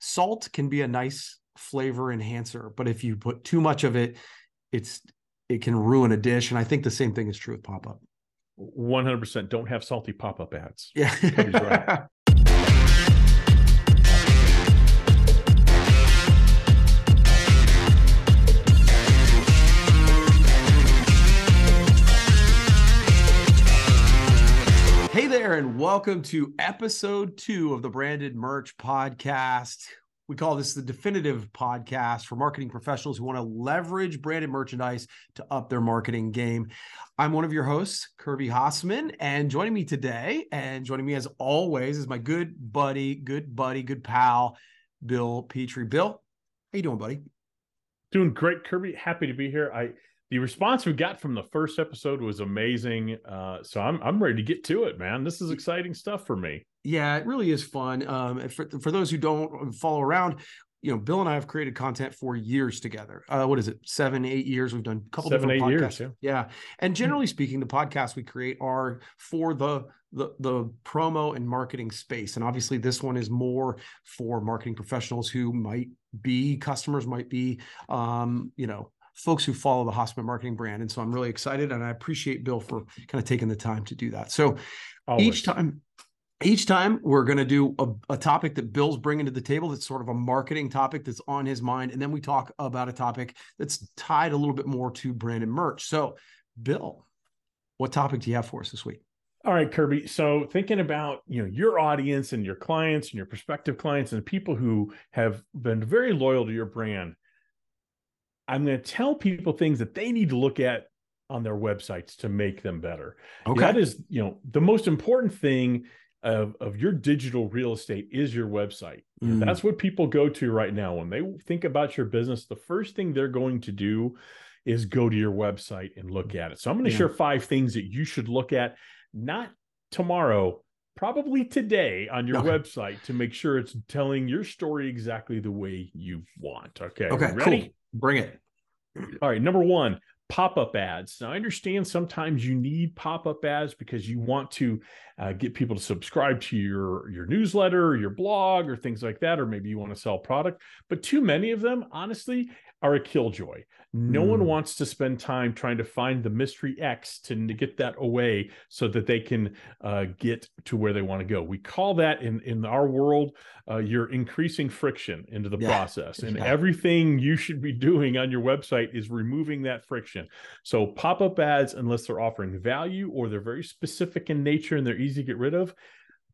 salt can be a nice flavor enhancer, but if you put too much of it, it's it can ruin a dish. And I think the same thing is true with pop up. 100% don't have salty pop up ads. Yeah. right. and welcome to episode two of the Branded Merch Podcast. We call this the definitive podcast for marketing professionals who want to leverage branded merchandise to up their marketing game. I'm one of your hosts, Kirby Hasseman, and joining me today, and joining me as always, is my good buddy, good buddy, good pal, Bill Petrie. Bill, how you doing, buddy? Doing great, Kirby. Happy to be here. I the response we got from the first episode was amazing. Uh, so I'm I'm ready to get to it, man. This is exciting stuff for me. Yeah, it really is fun. Um, for for those who don't follow around, you know, Bill and I have created content for years together. Uh, what is it? Seven, eight years. We've done a couple Seven, different eight podcasts. years, yeah. And generally speaking, the podcasts we create are for the the the promo and marketing space. And obviously, this one is more for marketing professionals who might be customers, might be, um, you know, folks who follow the Hasseman marketing brand. And so I'm really excited and I appreciate Bill for kind of taking the time to do that. So Always. each time, each time we're going to do a, a, topic that Bill's bringing to the table that's sort of a marketing topic that's on his mind. And then we talk about a topic that's tied a little bit more to brand and merch. So, Bill, what topic do you have for us this week? All right, Kirby. So thinking about you know your audience and your clients and your prospective clients and people who have been very loyal to your brand, I'm going to tell people things that they need to look at on their websites to make them better. Okay. That is, you know, the most important thing of, of your digital real estate is your website. Mm. That's what people go to right now. When they think about your business, the first thing they're going to do is go to your website and look at it. So I'm going to Yeah. share five things that you should look at, not tomorrow, probably today on your Okay. website to make sure it's telling your story exactly the way you want. Okay. Okay, ready? cool. Bring it. All right, number one, pop-up ads. Now, I understand sometimes you need pop-up ads because you want to uh, get people to subscribe to your your newsletter, or your blog, or things like that, or maybe you want to sell product. But too many of them, honestly, are a killjoy. No one Mm. wants to spend time trying to find the mystery X to, to get that away so that they can uh, get to where they want to go. We call that in in our world, uh, you're increasing friction into the Yeah. process, and Yeah. everything you should be doing on your website is removing that friction. So pop up ads, unless they're offering value or they're very specific in nature and they're easy to get rid of,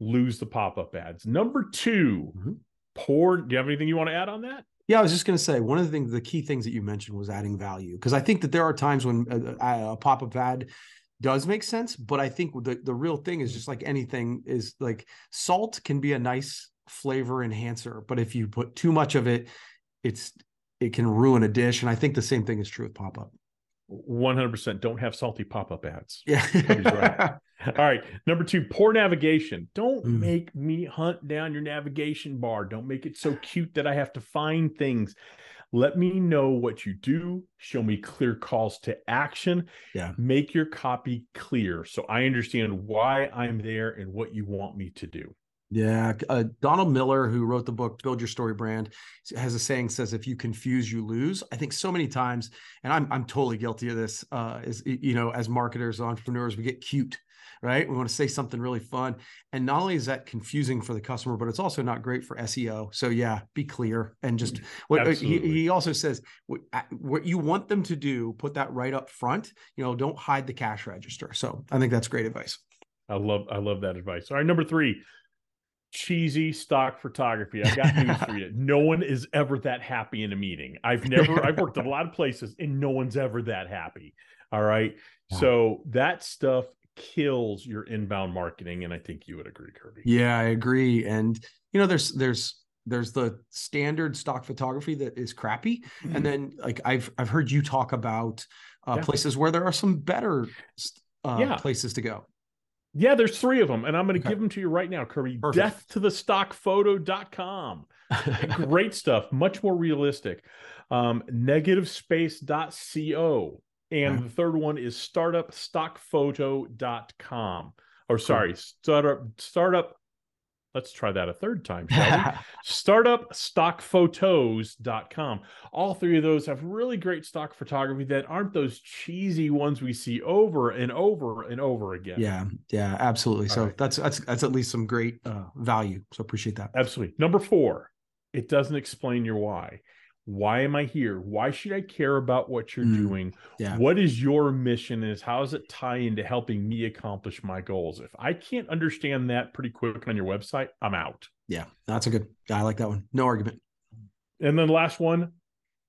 lose the pop up ads. Number 2 Mhm. poor. Do you have anything you want to add on that? Yeah, I was just going to say one of the things, the key things that you mentioned was adding value because I think that there are times when uh, uh, a, a, a pop up ad does make sense, but I think the the real thing is just like anything is like salt can be a nice flavor enhancer, but if you put too much of it, it's it can ruin a dish. And I think the same thing is true with pop up. 100% don't have salty pop up ads. Yeah, right. All right. Number two, poor navigation. Don't Mm. make me hunt down your navigation bar. Don't make it so cute that I have to find things. Let me know what you do. Show me clear calls to action. Yeah. Make your copy clear so I understand why I'm there and what you want me to do. Yeah, uh, Donald Miller, who wrote the book "Build Your Story Brand," has a saying says, "If you confuse, you lose." I think so many times, and I'm I'm totally guilty of this. Uh, is you know, as marketers, entrepreneurs, we get cute, right? We want to say something really fun, and not only is that confusing for the customer, but it's also not great for SEO. So yeah, be clear and just what uh, he, Absolutely. he also says what, what you want them to do, put that right up front. You know, don't hide the cash register. So I think that's great advice. I love I love that advice. All right, number three, cheesy stock photography. I've got news for you. No one is ever that happy in a meeting. I've never I've worked at a lot of places and no one's ever that happy. All right. Yeah. So that stuff kills your inbound marketing. And I think you would agree, Kirby. Yeah, I agree. And you know, there's there's there's the standard stock photography that is crappy, and then like I've I've heard you talk about uh, Yeah. places where there are some better uh, Yeah. places to go. Yeah, there's three of them, and I'm going to Okay. give them to you right now, Kirby. Perfect. Death to the stockphoto.com. Great stuff, much more realistic. Um, negativespace.co. And the third one is startupstockphoto.com. Or sorry, startup startup Let's try that a third time, shall we? Startupstockphotos.com. All three of those have really great stock photography that aren't those cheesy ones we see over and over and over again. Yeah, yeah, absolutely. All so right. that's that's that's at least some great uh, value. So appreciate that. Absolutely. Number four, it doesn't explain your why. Why am I here? Why should I care about what you're mm, doing? Yeah. What is your mission is how does it tie into helping me accomplish my goals? If I can't understand that pretty quick on your website, I'm out. Yeah, that's a good. I like that one. No argument. And then the last one,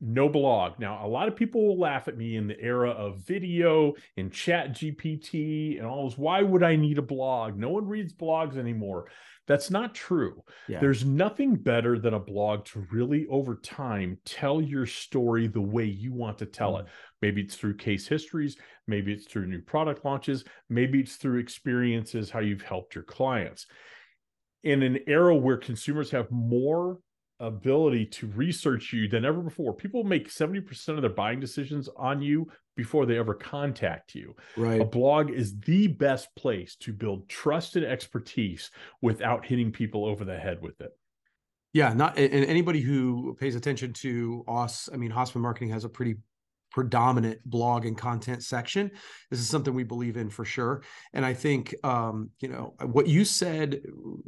no blog. Now, a lot of people will laugh at me in the era of video and chat GPT and all this. Why would I need a blog? No one reads blogs anymore. That's not true. Yeah. There's nothing better than a blog to really, over time, tell your story the way you want to tell mm. it. Maybe it's through case histories, maybe it's through new product launches, maybe it's through experiences, how you've helped your clients. In an era where consumers have more ability to research you than ever before. People make 70% of their buying decisions on you before they ever contact you. Right. A blog is the best place to build trust and expertise without hitting people over the head with it. Yeah, not and anybody who pays attention to us, I mean, Hasseman Marketing has a pretty predominant blog and content section. This is something we believe in for sure. And I think, um, you know, what you said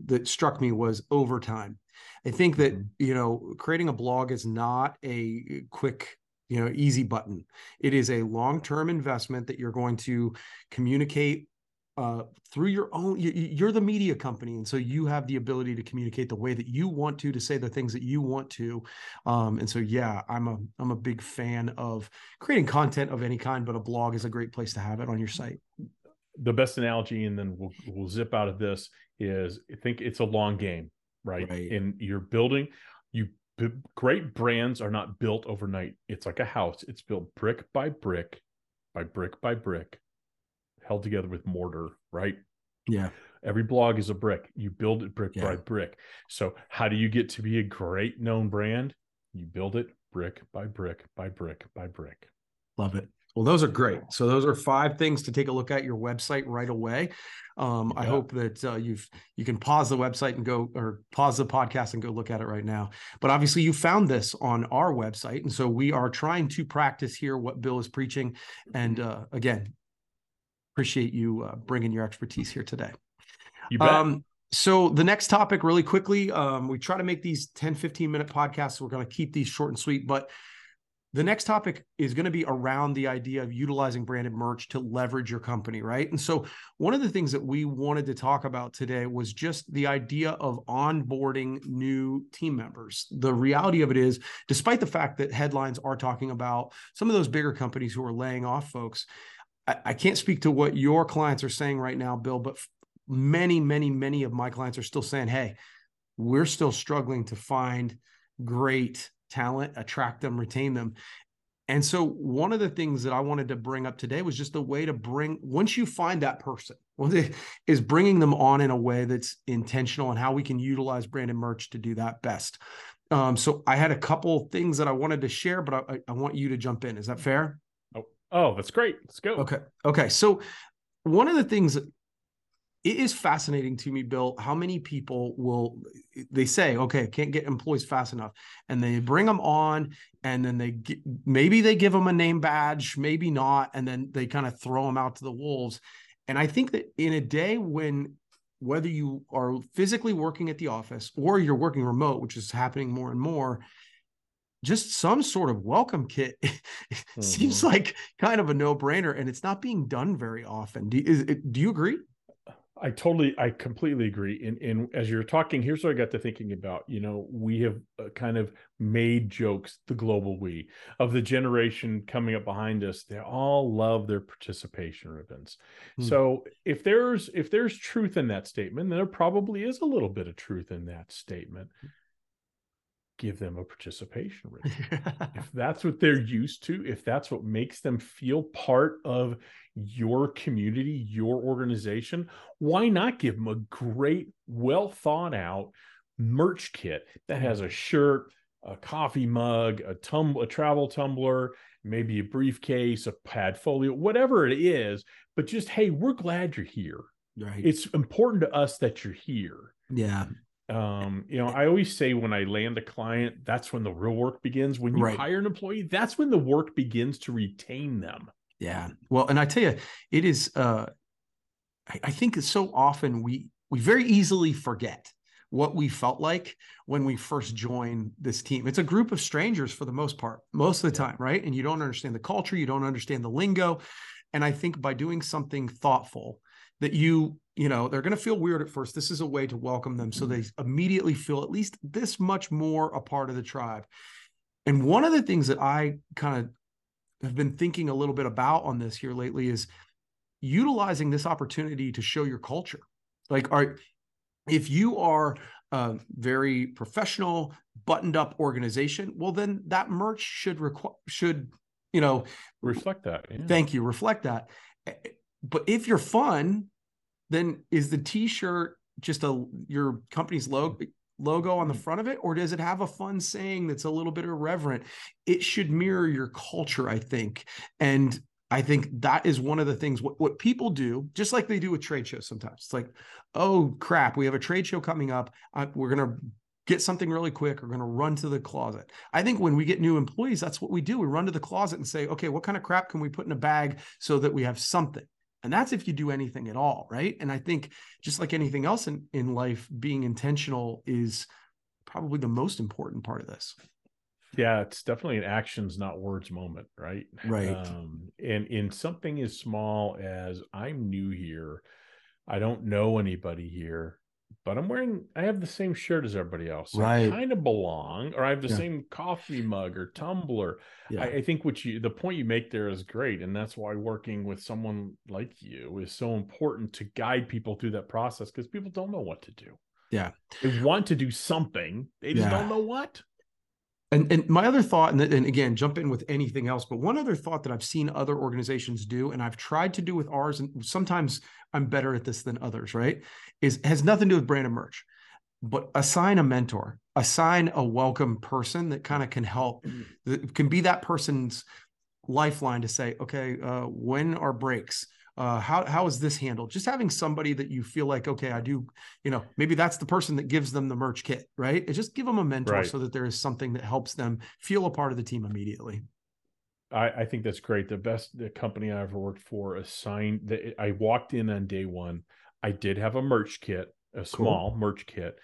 that struck me was overtime. I think that, mm-hmm. you know, creating a blog is not a quick, you know, easy button. It is a long term investment that you're going to communicate uh, through your own you, are the media company and so you have the ability to communicate the way that you want to to say the things that you want to. Um, and so yeah i'm a i'm a big fan of creating content of any kind but a blog is a great place to have it on your site. The best analogy and then we'll, we'll zip out of this is i think it's a long game right, right. and you're building you great brands are not built overnight. It's like a house. It's built brick by brick by brick by brick held together with mortar, right? Yeah. Every blog is a brick. You build it brick yeah. by brick. So, how do you get to be a great known brand? You build it brick by brick by brick by brick. Love it. Well, those are great. So those are five things to take a look at your website right away. Um, yeah. I hope that uh, you've you can pause the website and go or pause the podcast and go look at it right now. But obviously, you found this on our website, and so we are trying to practice here what Bill is preaching. And uh, again, appreciate you uh, bringing your expertise here today. You bet. Um, so the next topic really quickly, um, we try to make these 10, 15 minute podcasts. we're going to keep these short and sweet, but the next topic is going to be around the idea of utilizing branded merch to leverage your company, right? And so, one of the things that we wanted to talk about today was just the idea of onboarding new team members. The reality of it is, despite the fact that headlines are talking about some of those bigger companies who are laying off folks, I, can't speak to what your clients are saying right now, Bill, but many, many, many of my clients are still saying, hey, we're still struggling to find great talent, attract them, retain them. And so, one of the things that I wanted to bring up today was just a way to bring, once you find that person, is bringing them on in a way that's intentional and how we can utilize branded merch to do that best. Um, so, I had a couple things that I wanted to share, but I, I want you to jump in. Is that fair? Oh, that's great. Let's go. Okay. Okay. So one of the things it is fascinating to me, Bill, how many people will they say, okay, I can't get employees fast enough, and they bring them on, and then they maybe they give them a name badge, maybe not, and then they kind of throw them out to the wolves. And I think that in a day when whether you are physically working at the office or you're working remote, which is happening more and more, just some sort of welcome kit mm-hmm. seems like kind of a no-brainer and it's not being done very often. Do, is, do you agree? I totally i completely agree and, and as you're talking here's what i got to thinking about. You know we have uh, kind of made jokes the global we of the generation coming up behind us. They all love their participation ribbons. Mm. so if there's if there's truth in that statement there probably is a little bit of truth in that statement give them a participation rate. if that's what they're used to, if that's what makes them feel part of your community, your organization, why not give them a great, well thought out merch kit that mm-hmm. has a shirt, a coffee mug, a tum a travel tumbler, maybe a briefcase, a pad folio, whatever it is, but just hey, we're glad you're here. Right. It's important to us that you're here. Yeah. Um, you know, I always say when I land a client, that's when the real work begins. When you Right. hire an employee, that's when the work begins to retain them. Yeah. Well, and I tell you, it is uh I, I think it's so often we we very easily forget what we felt like when we first joined this team. It's a group of strangers for the most part, most of the time, right? And you don't understand the culture, you don't understand the lingo. And I think by doing something thoughtful that you, you know, they're going to feel weird at first. This is a way to welcome them so they immediately feel at least this much more a part of the tribe. And one of the things that I kind of have been thinking a little bit about on this here lately is utilizing this opportunity to show your culture. Like, are if you are a very professional, buttoned up organization, well, then that merch should require should you know Reflect that. yeah. thank you reflect that. Eh, But if you're fun, then is the T-shirt just a your company's logo? logo on the front of it? Or does it have a fun saying that's a little bit irreverent? It should mirror your culture i think. And i think that is one of the things what, what people do just like they do with trade shows sometimes. It's like oh crap we have a trade show coming up. Uh, we're going to get something really quick. We're going to run to the closet. I think when we get new employees that's what we do. We run to the closet and say okay what kind of crap can we put in a bag so that we have something and that's if you do anything at all right and i think just like anything else in, in life being intentional is probably the most important part of this Yeah, it's definitely an actions, not words moment, right? Right. Um, and in something as small as I'm new here, I don't know anybody here, but I'm wearing, I have the same shirt as everybody else. So I Right. kind of belong, or I have the Yeah. same coffee mug or tumbler. yeah I, I think what you, the point you make there is great. And that's why working with someone like you is so important to guide people through that process because people don't know what to do. Yeah. They want to do something, they just Yeah. don't know what. And and my other thought, and, and again, jump in with anything else, but one other thought that I've seen other organizations do, and I've tried to do with ours, and sometimes I'm better at this than others, right? Is has nothing to do with brand and merch, but assign a mentor, assign a welcome person that kind of can help, that can be that person's lifeline to say, okay, uh, when are breaks? Uh, how how is this handled? Just having somebody that you feel like, okay, I do, you know, maybe that's the person that gives them the merch kit, right? And just give them a mentor Right. so that there is something that helps them feel a part of the team immediately. I, I think that's great. The best the company I ever worked for assigned that I walked in on day one. I did have a merch kit, a small merch kit,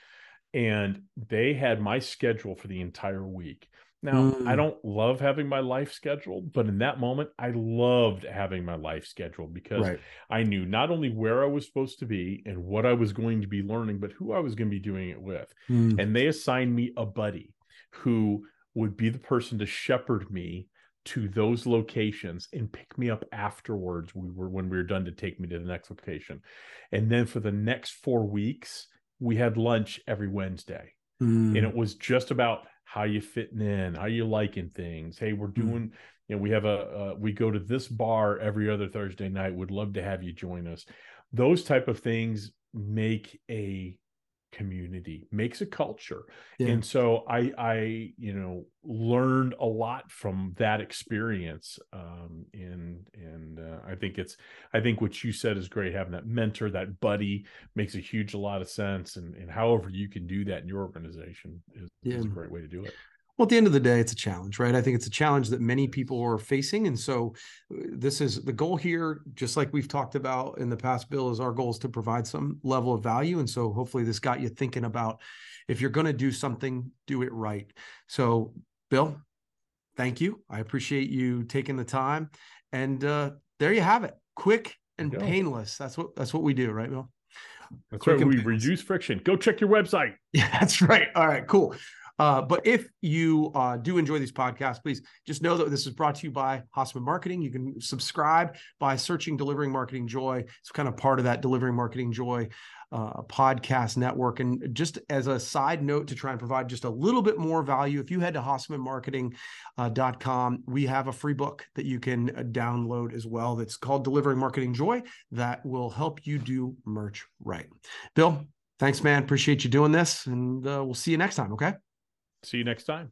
and they had my schedule for the entire week. Now, I Mm. don't love having my life scheduled, but in that moment, I loved having my life scheduled because Right. I knew not only where I was supposed to be and what I was going to be learning, but who I was going to be doing it with Mm. and they assigned me a buddy who would be the person to shepherd me to those locations and pick me up afterwards we were when we were done to take me to the next location and then for the next four weeks we had lunch every wednesday Mm. and it was just about how you fitting in how you liking things. Hey we're doing you know we have a uh, we go to this bar every other thursday night would love to have you join us. Those type of things make a community makes a culture. Yeah. and so i i you know learned a lot from that experience um and and uh, i think it's i think what you said is great having that mentor that buddy makes a huge a lot of sense and and however you can do that in your organization is, is a great way to do it Well, at the end of the day, it's a challenge, right? I think it's a challenge that many people are facing. And so, uh, this is the goal here, just like we've talked about in the past, Bill, is our goal is to provide some level of value. And so, hopefully, this got you thinking about if you're going to do something, do it right. So, Bill, thank you. I appreciate you taking the time. And uh, there you have it quick and painless. That's what that's what we do, right, Bill? that's Quick right we painless. reduce friction go check your website Yeah, that's right. All right, cool. Uh, but if you uh, do enjoy these podcasts, please just know that this is brought to you by Hasseman Marketing. You can subscribe by searching Delivering Marketing Joy. It's kind of part of that Delivering Marketing Joy uh, podcast network. And just as a side note to try and provide just a little bit more value, if you head to HassemanMarketing.com, we have a free book that you can uh, download as well that's called Delivering Marketing Joy that will help you do merch right. Bill, Thanks, man. Appreciate you doing this. And uh, we'll see you next time. Okay. See you next time